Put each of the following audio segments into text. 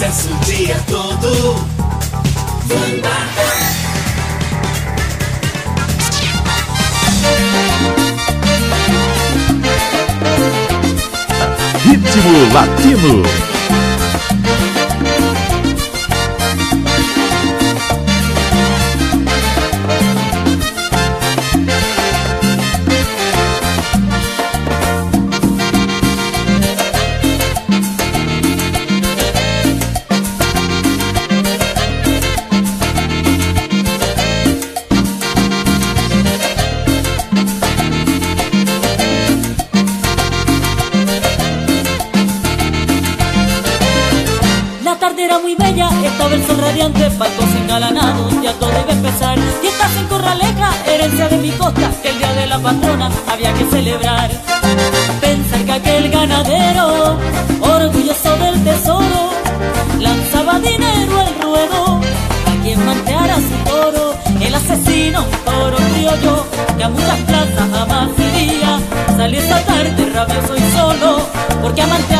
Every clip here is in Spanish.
sucesso o dia todo. Vanda. Ritmo Latino. al esta tarde rabia soy solo, porque amante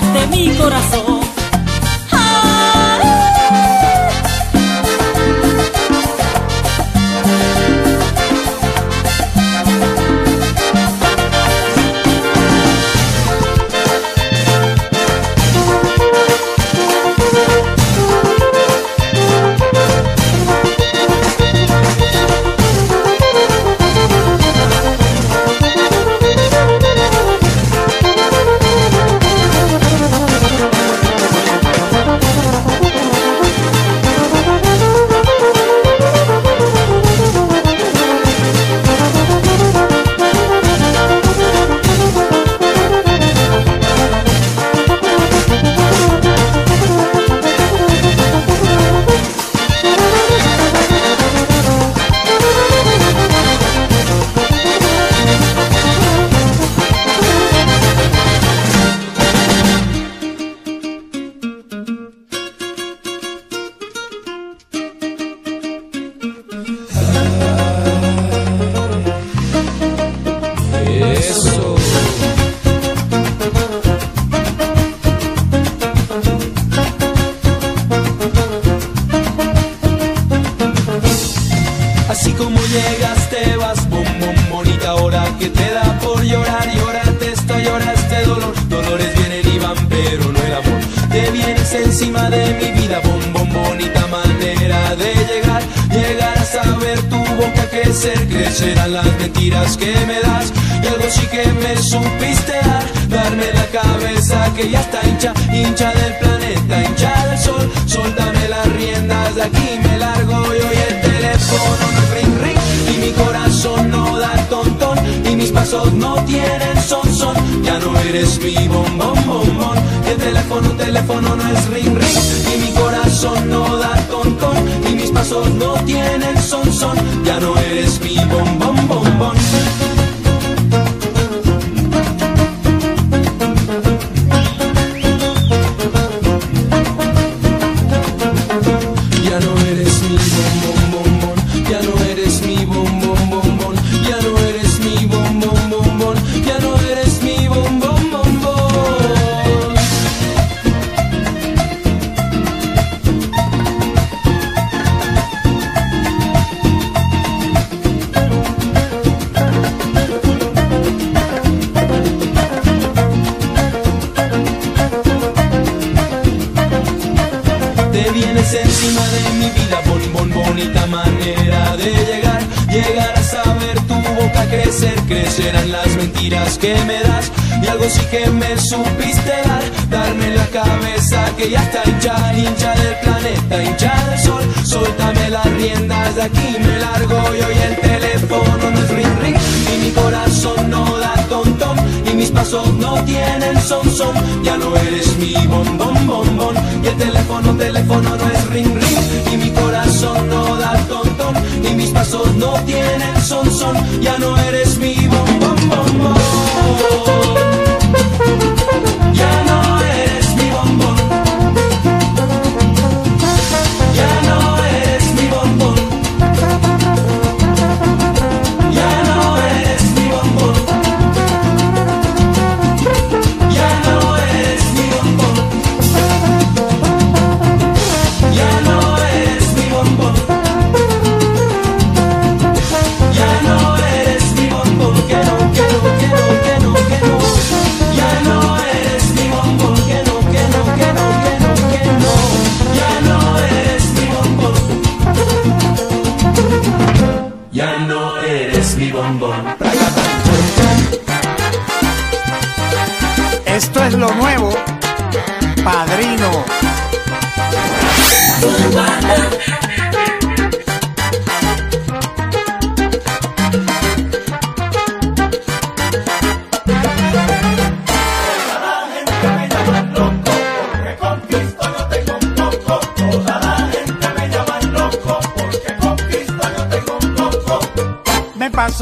de mi corazón.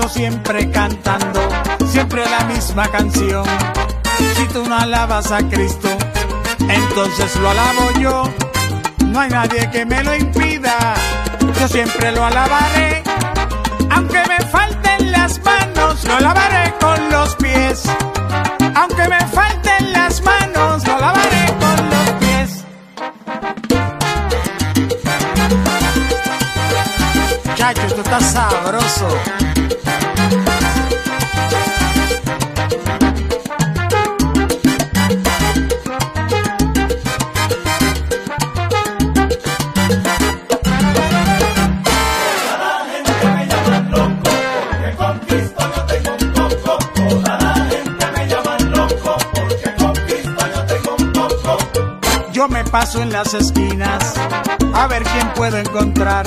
siempre cantando, siempre la misma canción. Si tú no alabas a Cristo, entonces lo alabo yo. No hay nadie que me lo impida, yo siempre lo alabaré. Aunque me falten las manos, lo alabaré con los pies. Aunque me falten las manos, lo alabaré con los pies. Chacho, tú estás sabroso. paso en las esquinas a ver quién puedo encontrar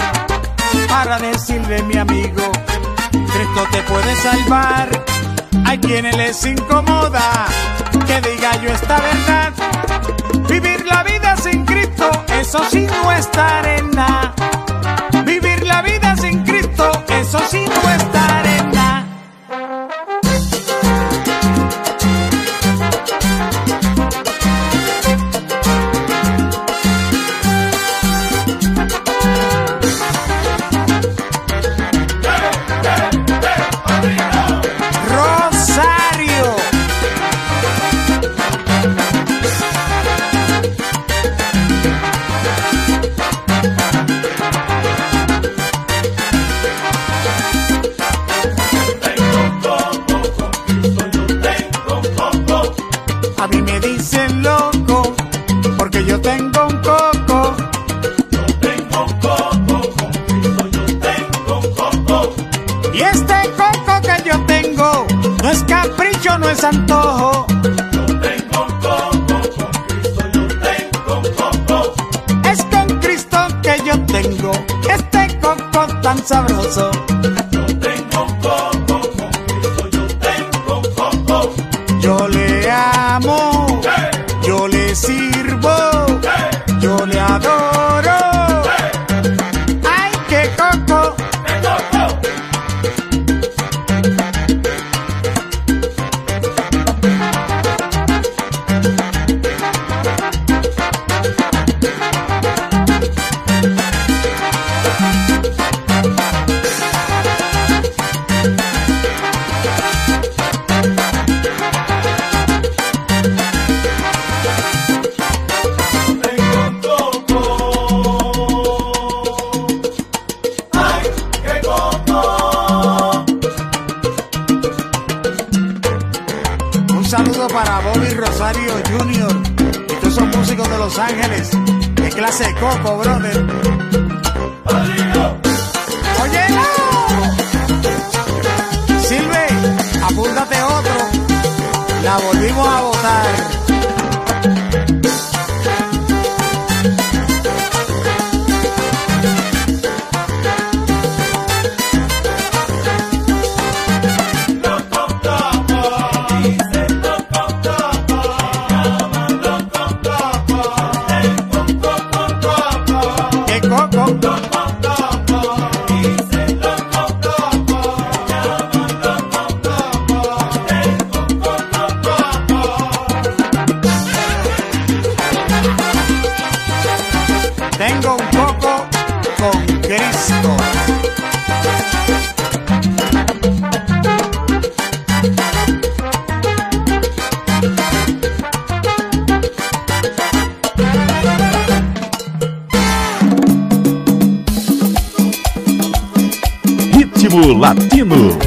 para decirle mi amigo, Cristo te puede salvar. Hay quienes les incomoda que diga yo esta verdad. Vivir la vida sin Cristo, eso sí no estar en. Vivir la vida sin Cristo, eso sí no volvimos a votar. Ritmo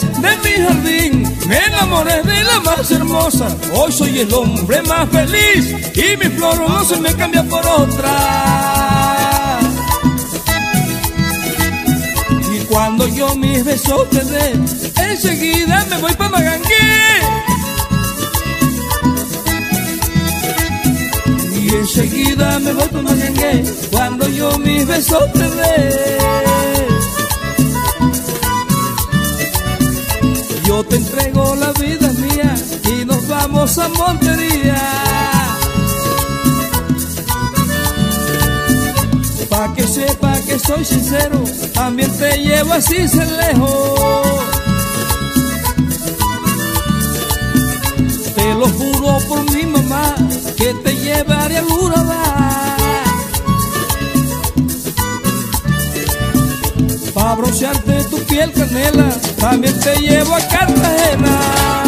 de mi jardín. Me enamoré de la más hermosa. Hoy soy el hombre más feliz y mi flor no se me cambia por otra. Y cuando yo mis besos te dé, enseguida me voy para Magangué. y enseguida me voy para Magangué cuando yo mis besos te dé. Yo te entrego la vida mía y nos vamos a Montería. Pa' que sepa que soy sincero, también te llevo así se lejos. Te lo juro por mi mamá que te llevaré a Urabá. Pa' broncearte tu piel canela, también te llevo a Cartagena.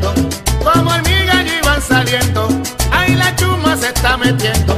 como hormigas ya iban saliendo, ahí la chuma se está metiendo.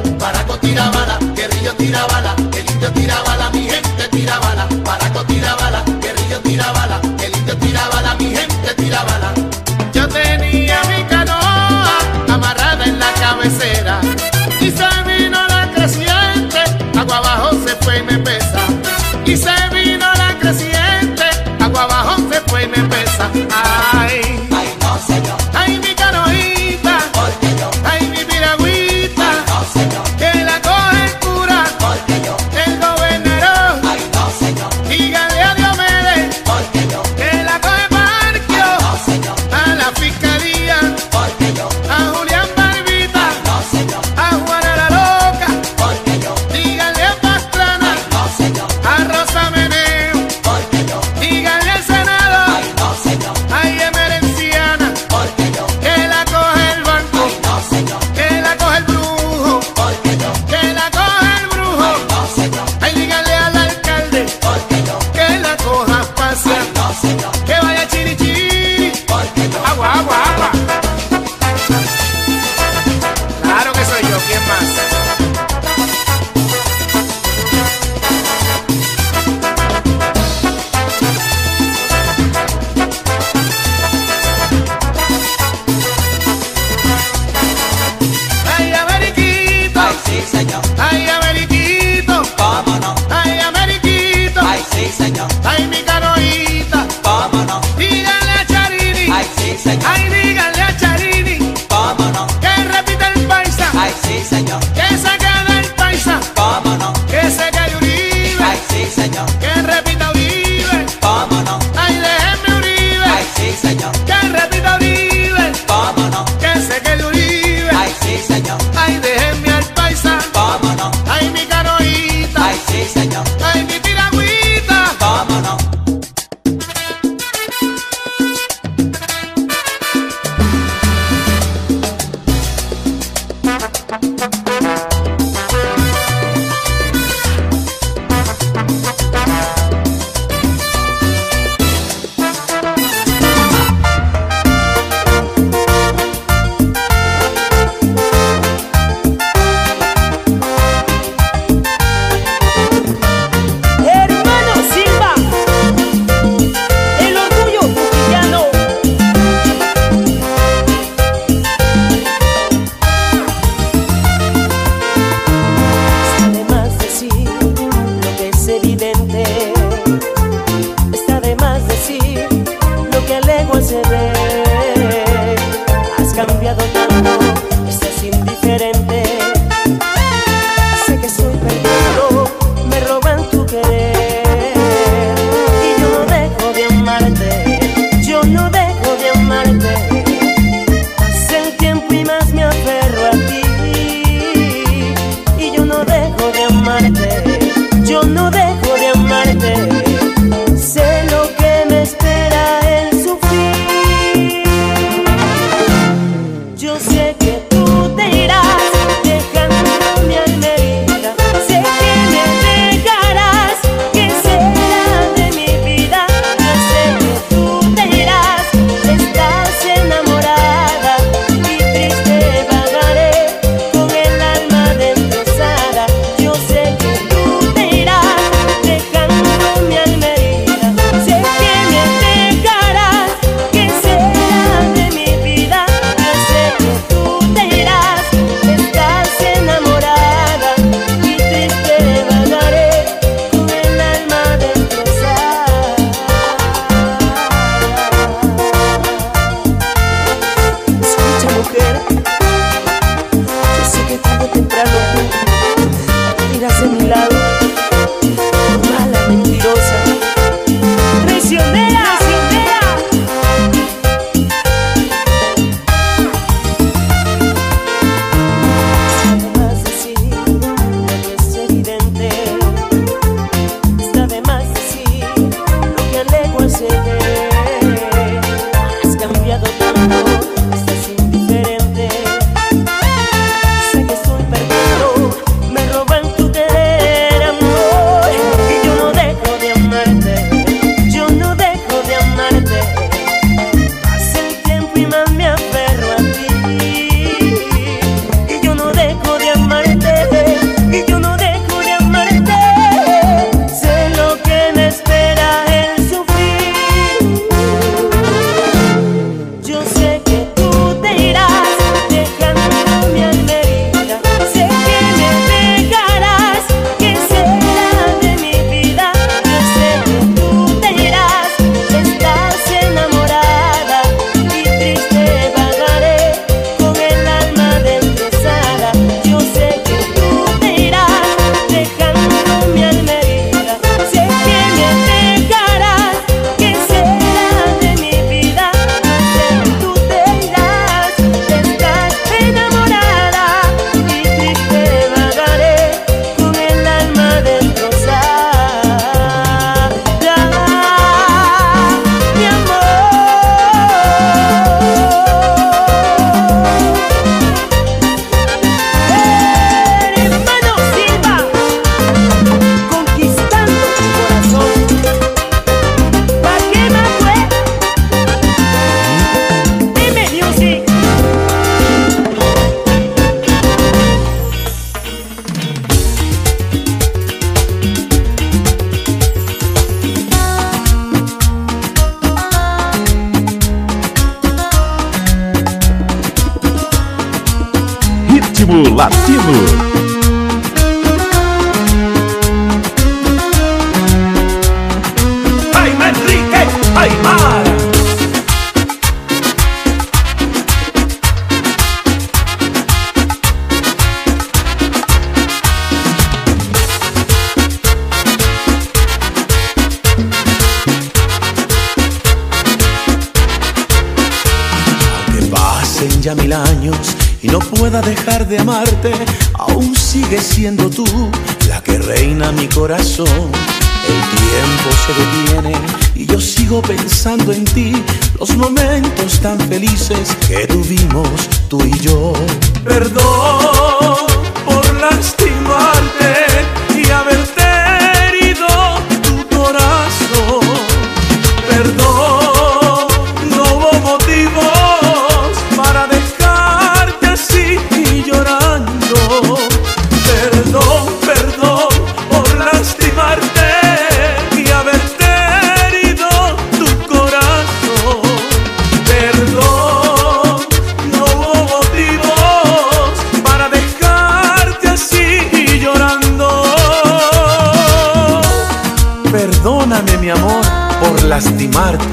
Perdóname mi amor por lastimarte.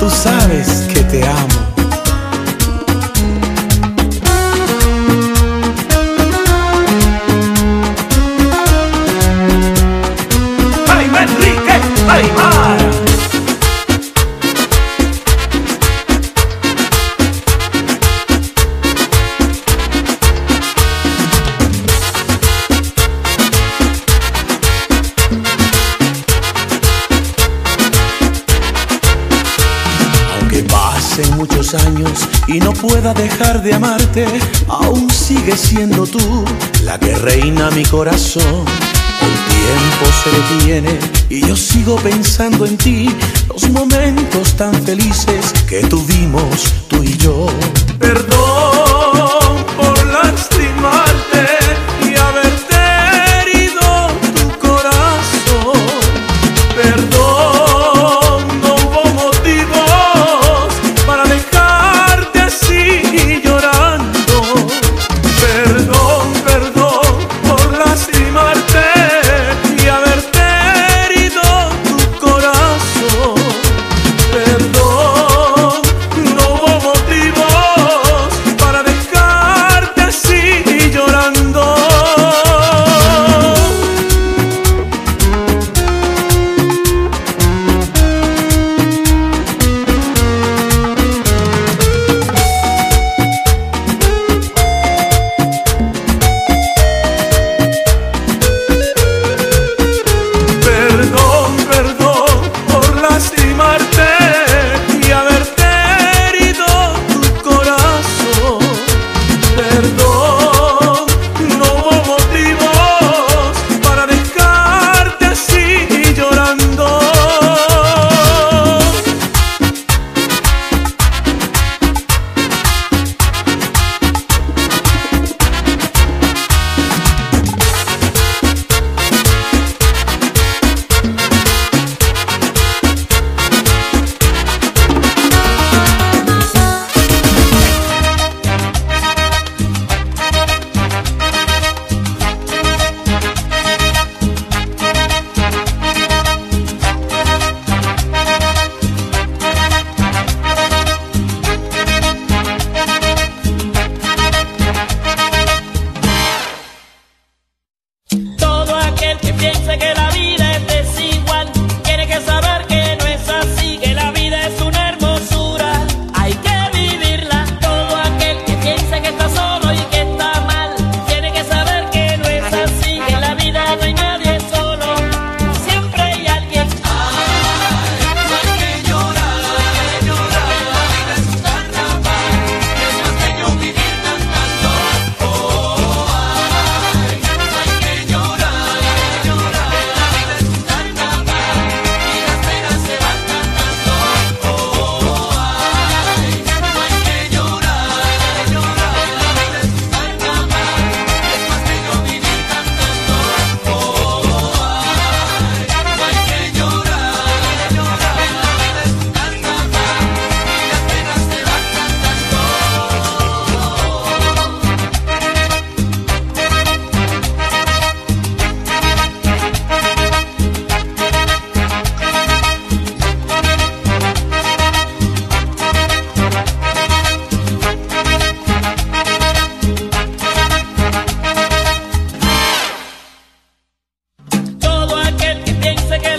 Tú sabes que te amo. muchos años y no pueda dejar de amarte, aún sigue siendo tú la que reina mi corazón. El tiempo se detiene y yo sigo pensando en ti, los momentos tan felices que tuvimos tú y yo. Perdón por las piense que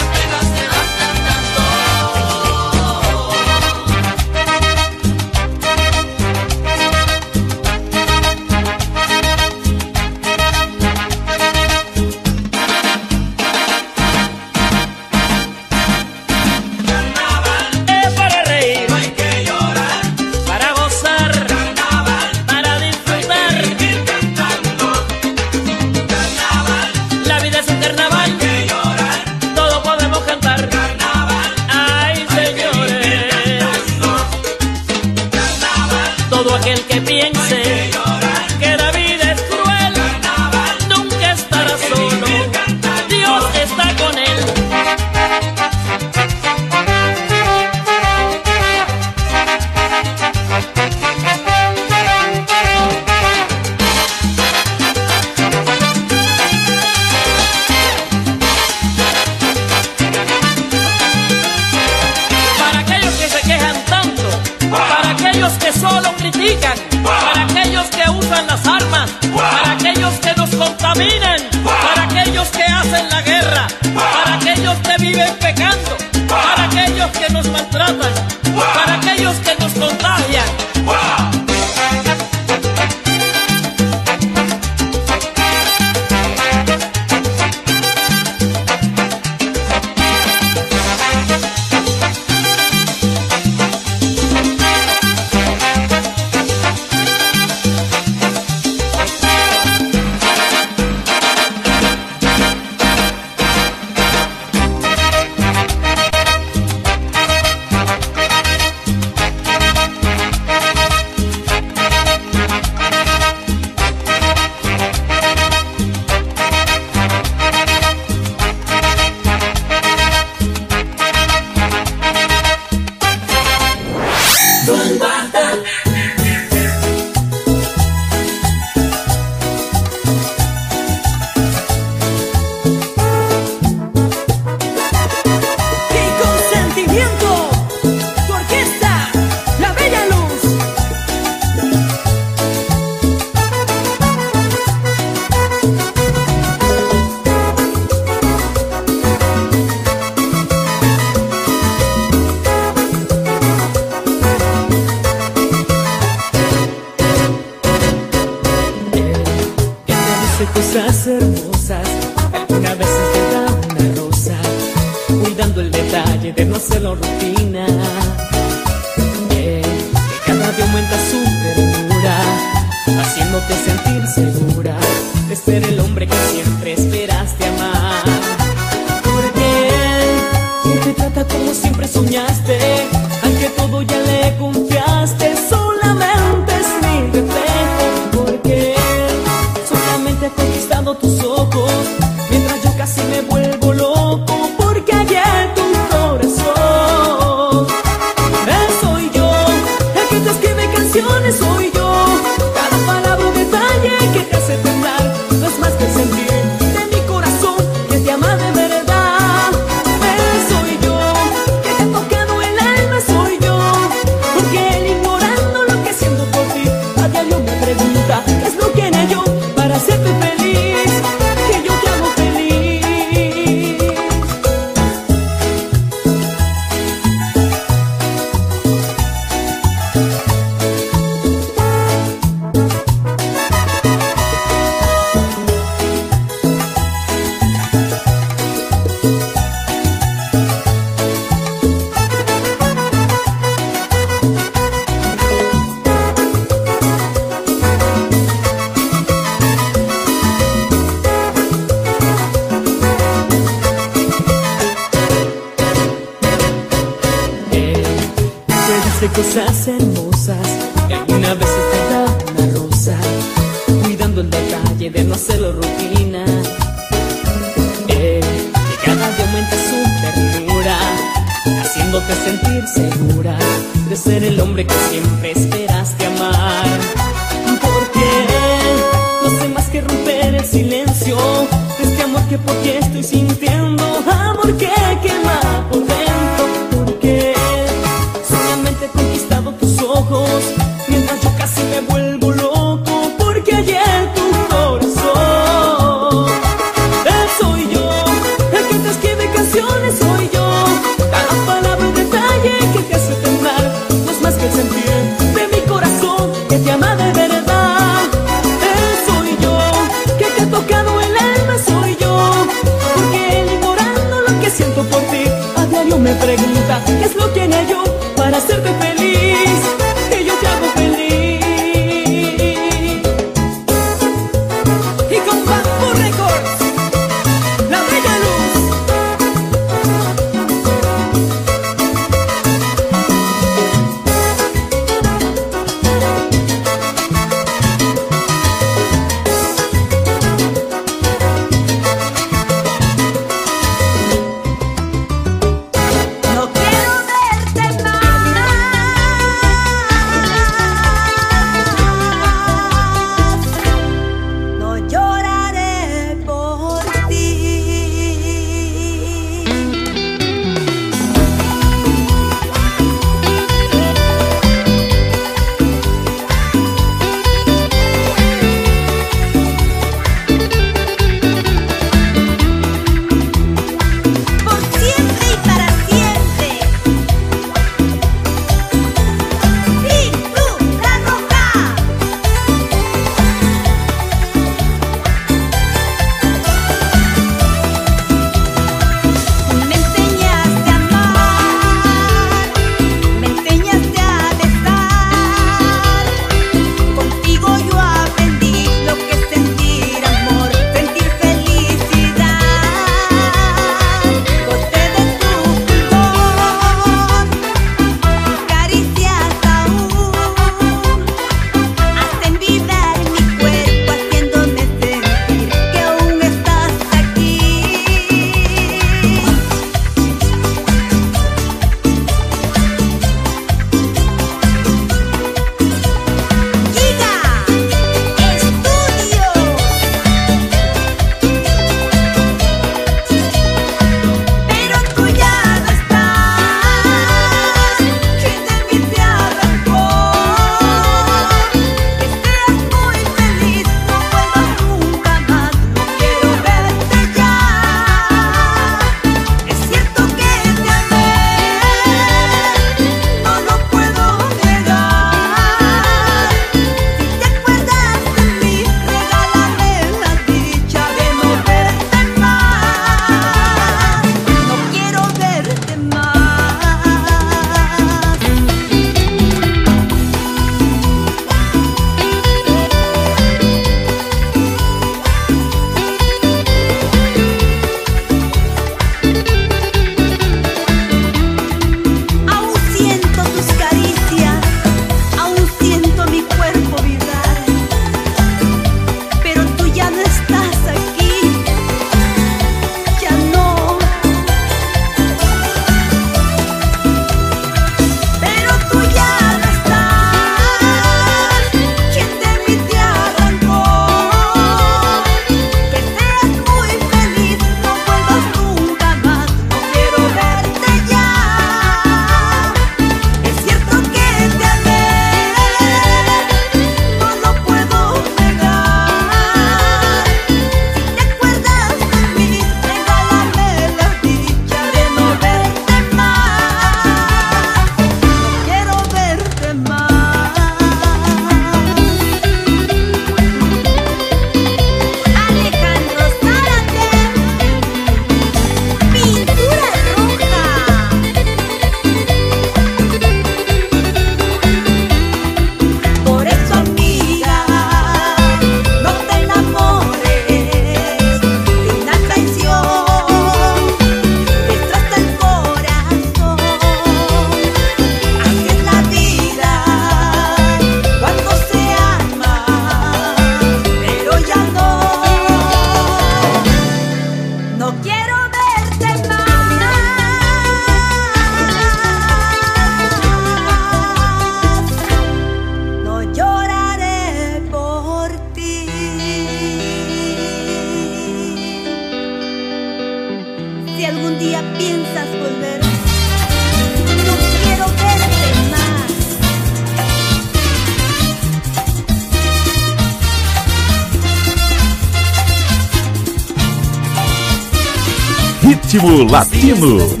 Latino.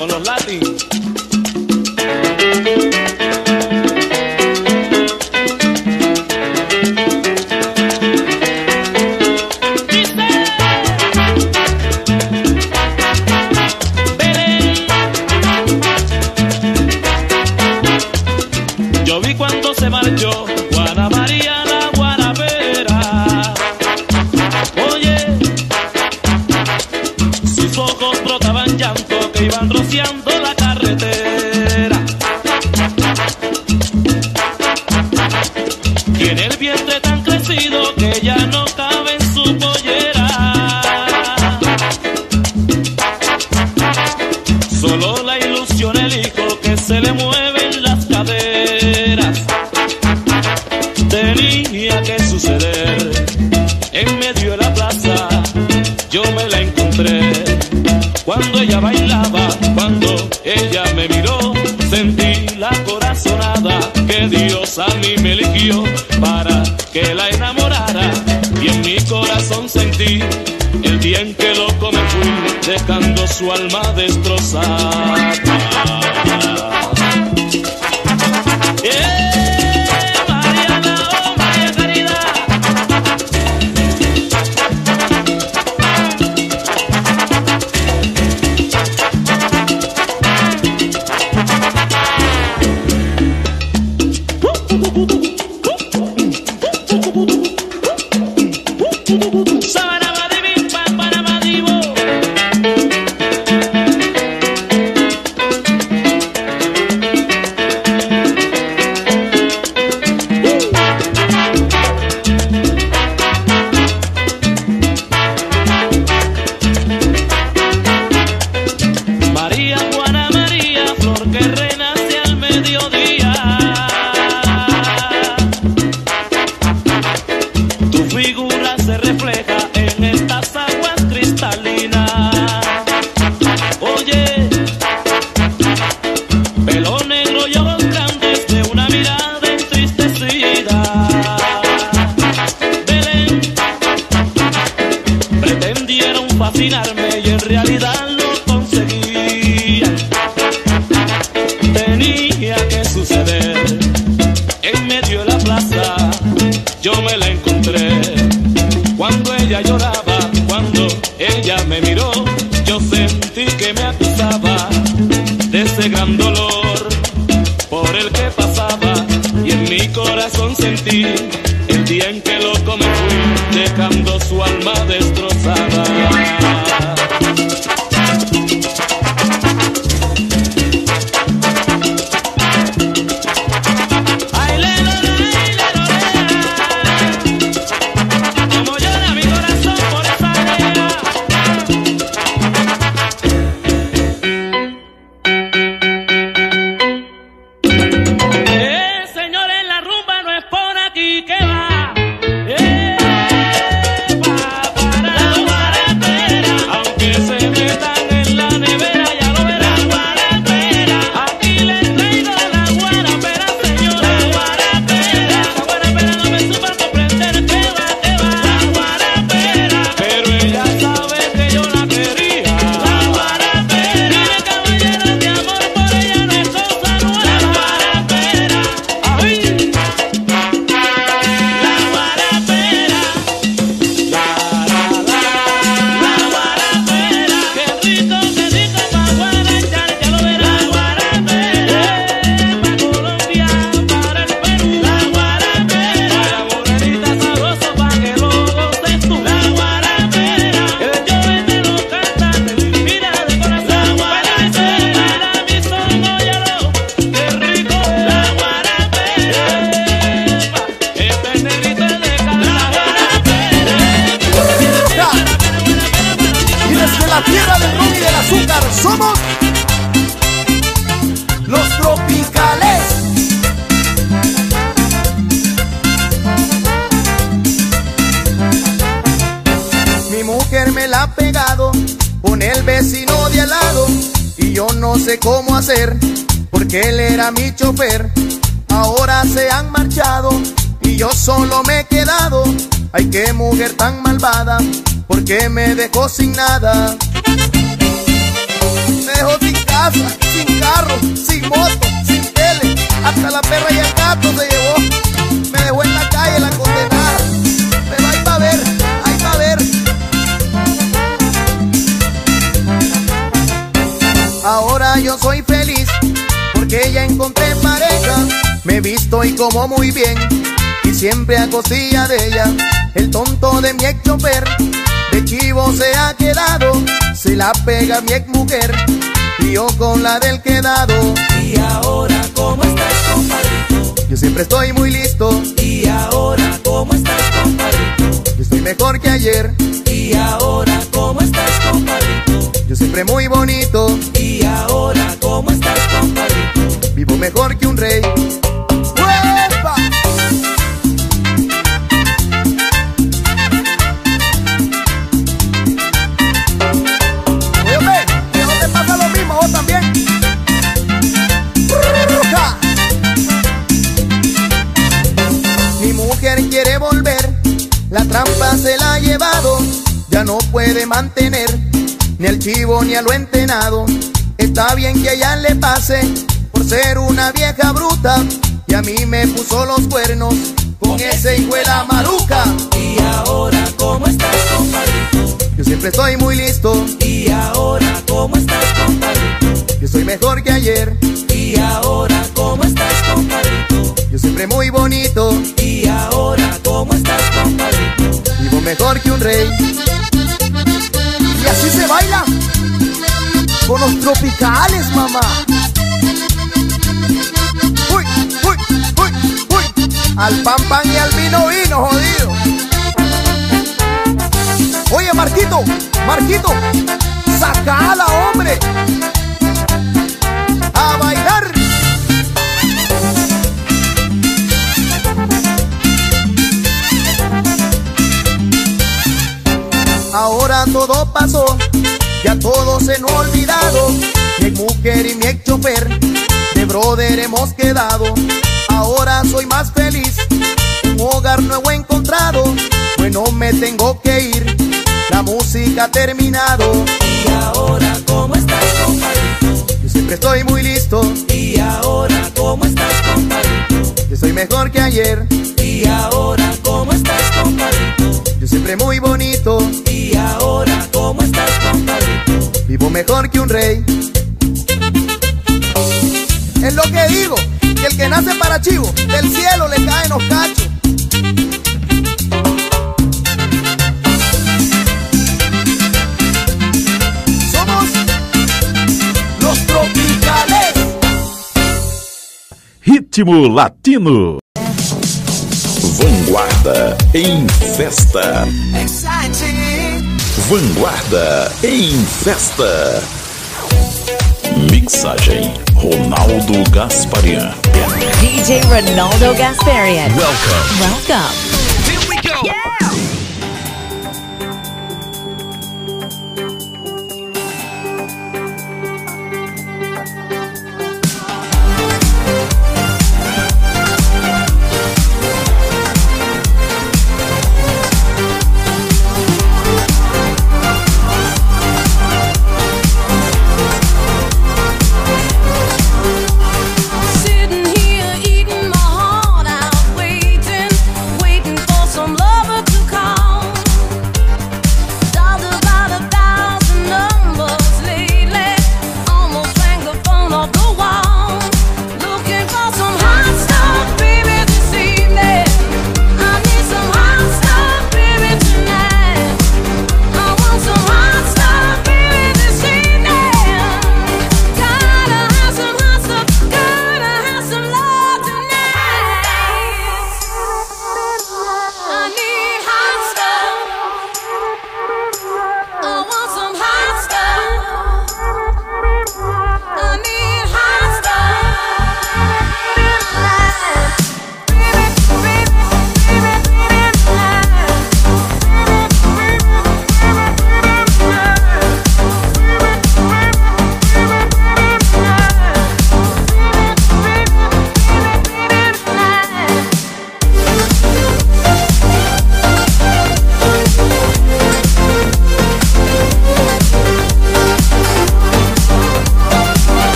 con los latinos. porque me dejó sin nada. Me dejó sin casa, sin carro, sin moto, sin tele, hasta la perra y el gato se llevó. Me dejó en la calle la condenada, pero ahí va a ver, ahí va a ver. Ahora yo soy feliz, porque ya encontré pareja, me visto y como muy bien, y siempre a cosilla de ella, el tonto de mi ex chofer chivo se ha quedado, se la pega mi ex mujer y yo con la del quedado. Y ahora, ¿cómo estás, compadrito? Yo siempre estoy muy listo. Y ahora, ¿cómo estás, compadrito? Yo estoy mejor que ayer. Y ahora, ¿cómo estás, compadrito? Yo siempre muy bonito. Y ahora, ¿cómo estás, compadrito? Vivo mejor que un rey. Ya no puede mantener ni al chivo ni a lo entenado. Está bien que ella le pase por ser una vieja bruta y a mí me puso los cuernos con ese hijo de la maruca. Y ahora, ¿cómo estás, compadrito? Yo siempre estoy muy listo, Y ahora, ¿cómo estás, compadrito? yo soy mejor que ayer, Y ahora, ¿cómo estás, compadrito? yo siempre muy bonito, Y ahora, ¿cómo estás, compadrito? vivo mejor que un rey. Así se baila con los tropicales, mamá. Uy, uy, uy, uy. Al pan pan y al vino vino, jodido. Oye, Marquito, Marquito, sacala, hombre. Todo pasó, ya todo se nos ha olvidado. Mi mujer y mi ex chofer, de brother hemos quedado. Ahora soy más feliz, un hogar nuevo encontrado. Bueno, me tengo que ir, la música ha terminado. Y ahora, ¿cómo estás, compadrito? Yo siempre estoy muy listo, Y ahora, ¿cómo estás, compadrito? yo soy mejor que ayer. Y ahora, ¿cómo estás, compadrito? Yo siempre muy bonito, Y ahora, ¿cómo estás, compadrito? vivo mejor que un rey. Es lo que digo, que el que nace para chivo, del cielo le caen los cachos. Somos los tropicales. Ritmo Latino. Vanguarda em festa. Vanguarda em festa. Mixagem Ronaldo Gasparian. DJ Ronaldo Gasparian. Welcome. Welcome.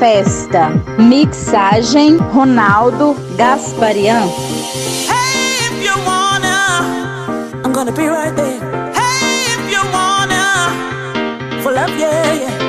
Festa. Mixagem Ronaldo Gasparian. Hey, if you wanna, I'm gonna be right there. Hey, if you wanna, for love, yeah, yeah.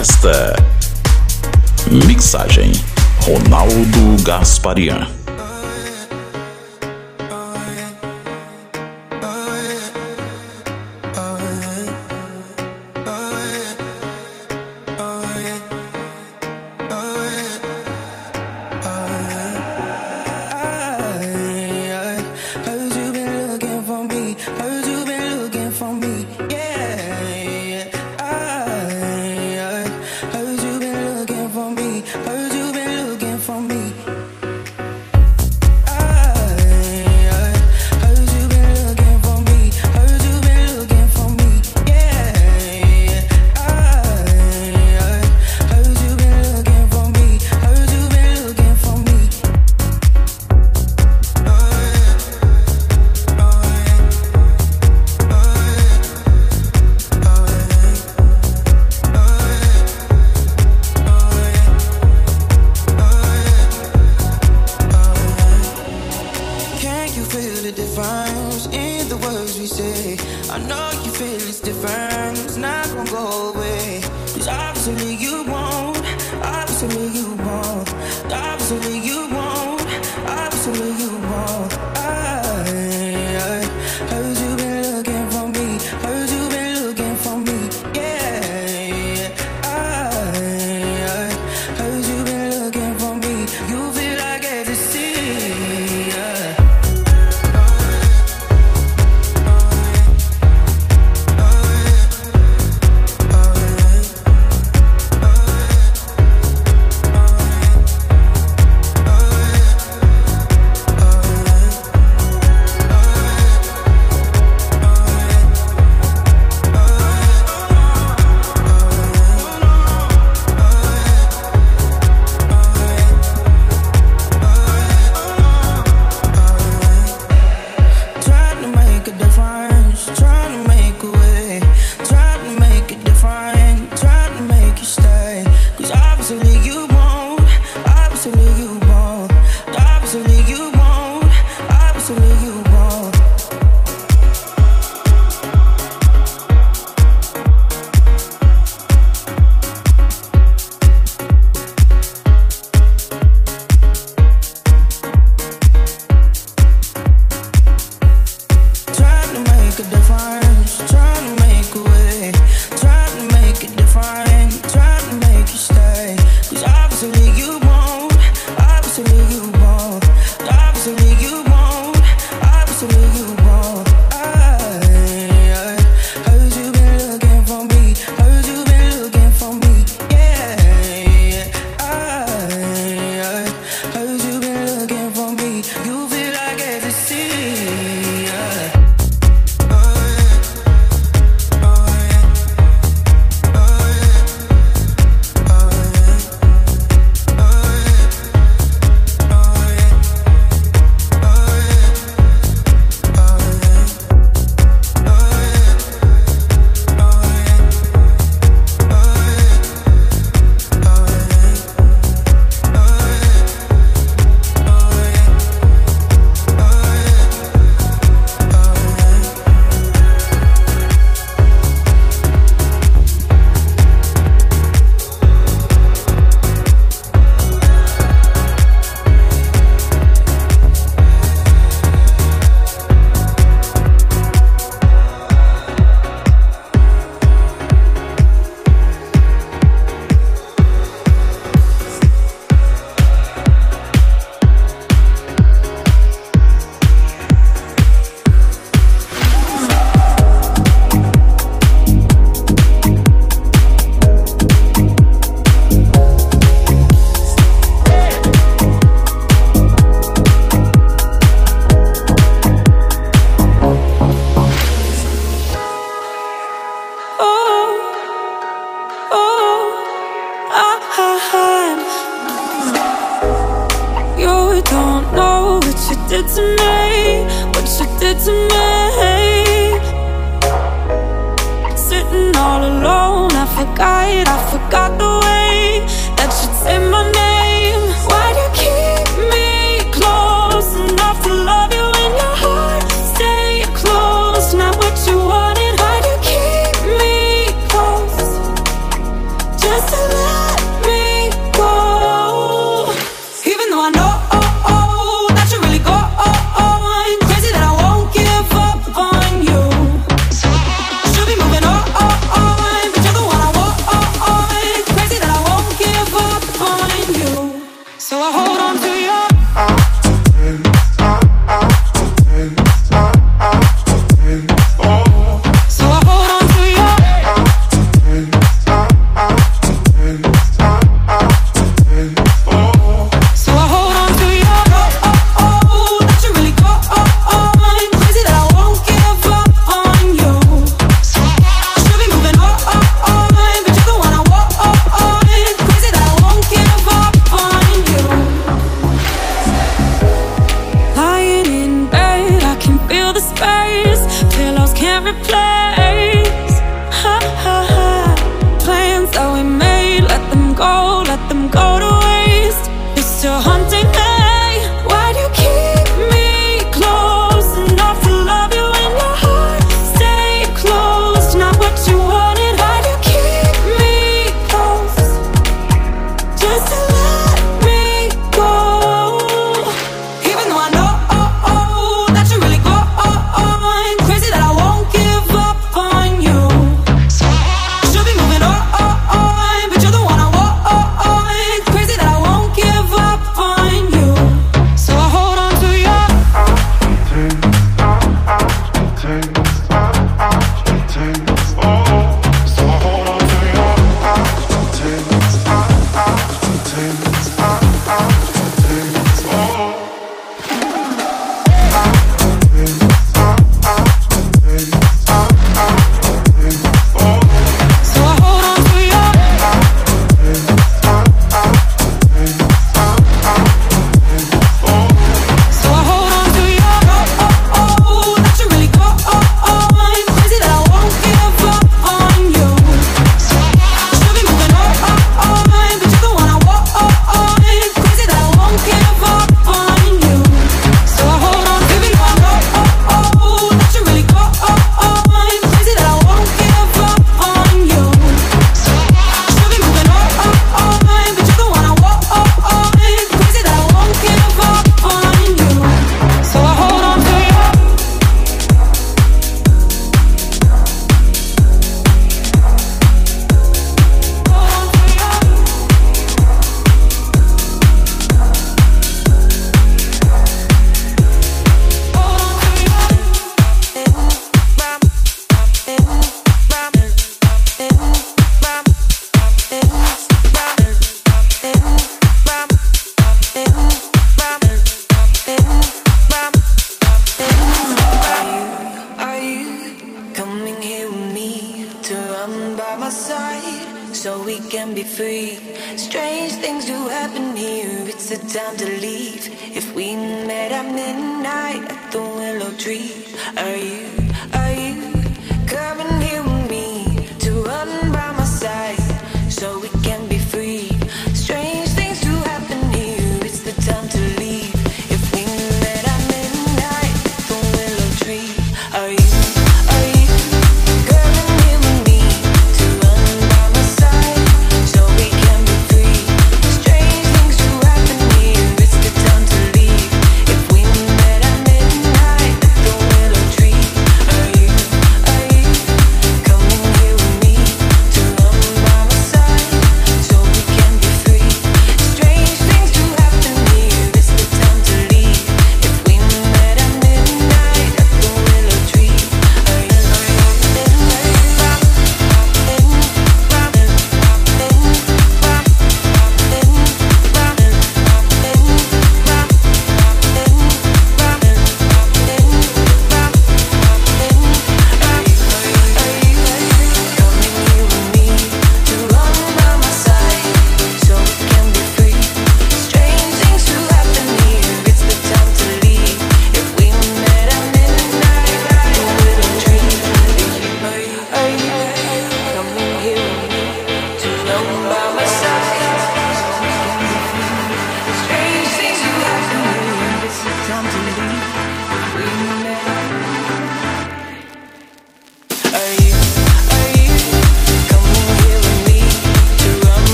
Festa. Mixagem Ronaldo Gasparian. We say? I know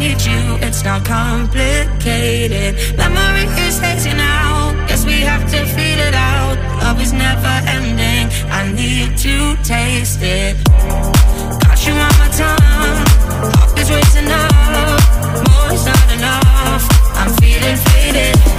need you, it's not complicated. Memory is hazy now, guess we have to feel it out. Love is never ending, I need to taste it. Got you on my tongue, heart is racing up, more is not enough. I'm feeling faded.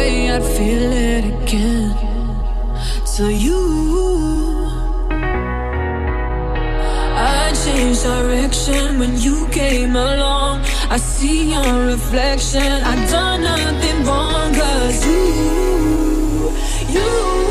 way I'd feel it again. So you, I changed direction when you came along. I see your reflection. I've done nothing wrong, cause you, you.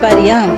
Bariam.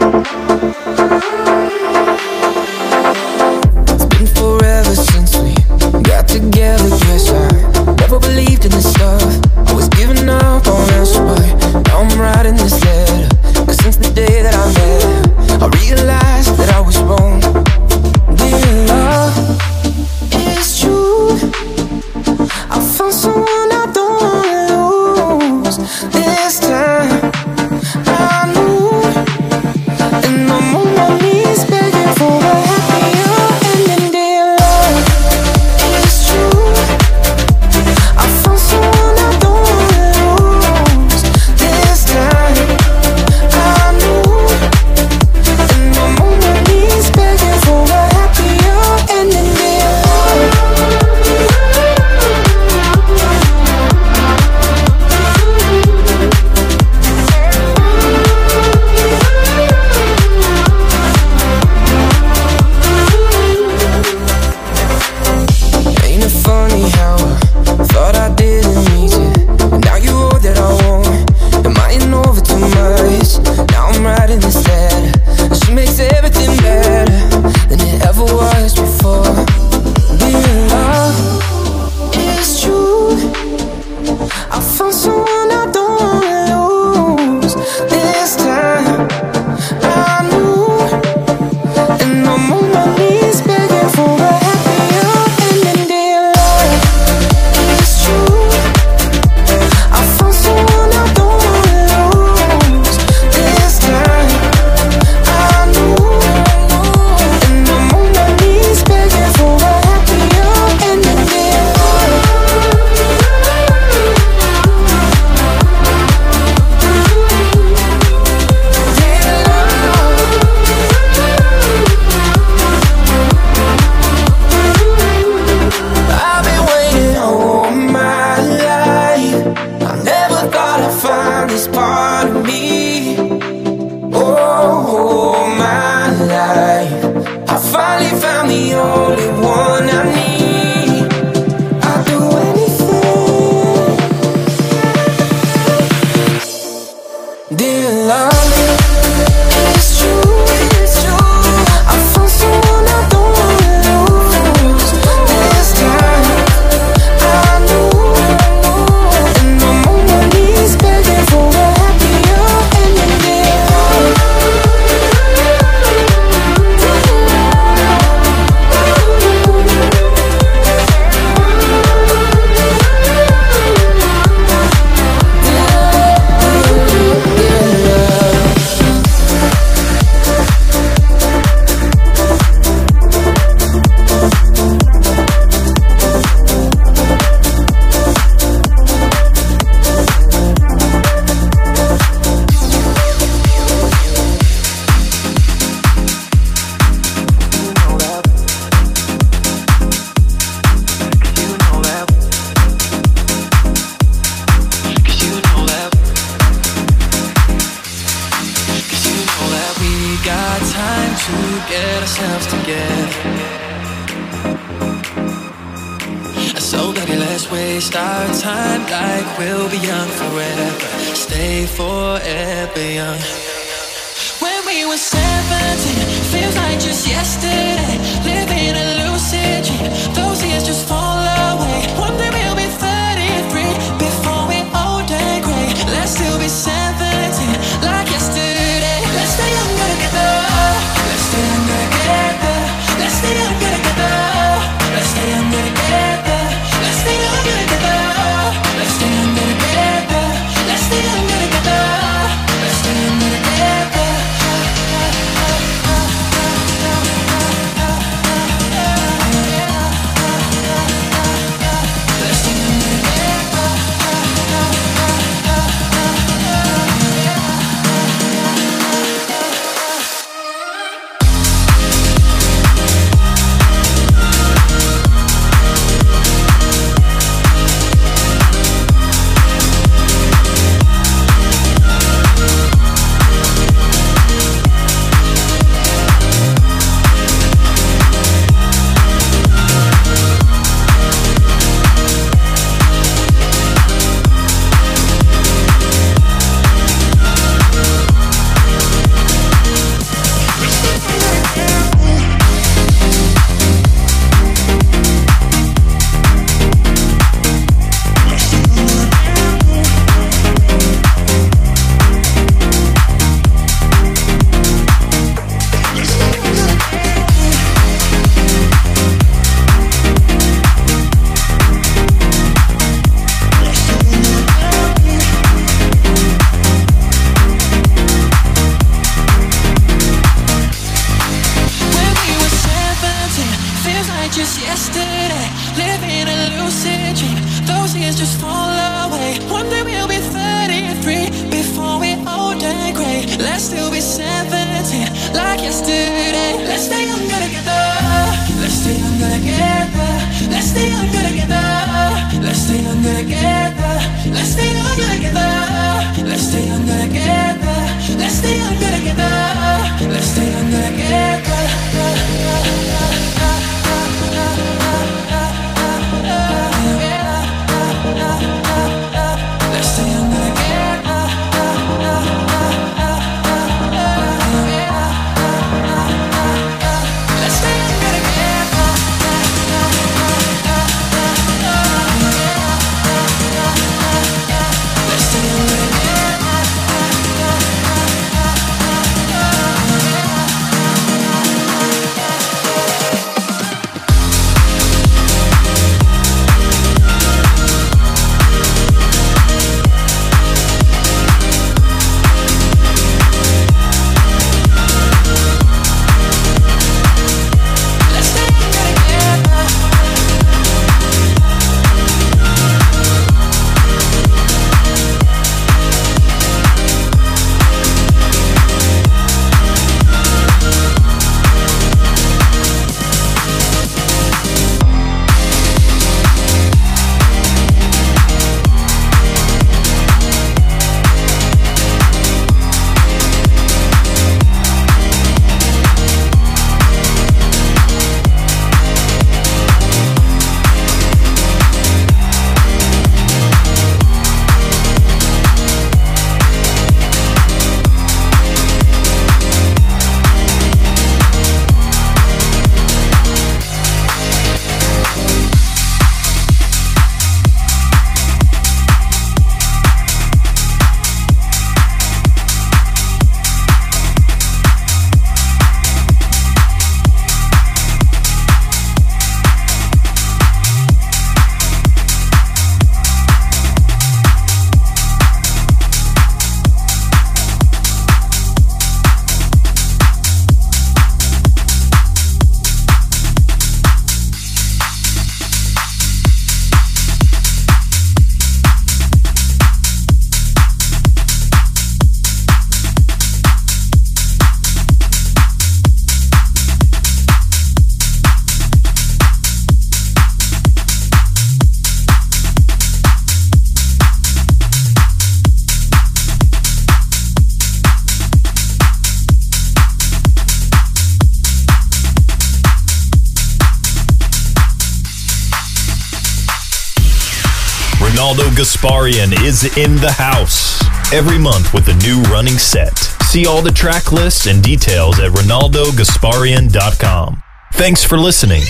Gasparian is in the house every month with a new running set. See all the track lists and details at ronaldogasparian.com. Thanks for listening.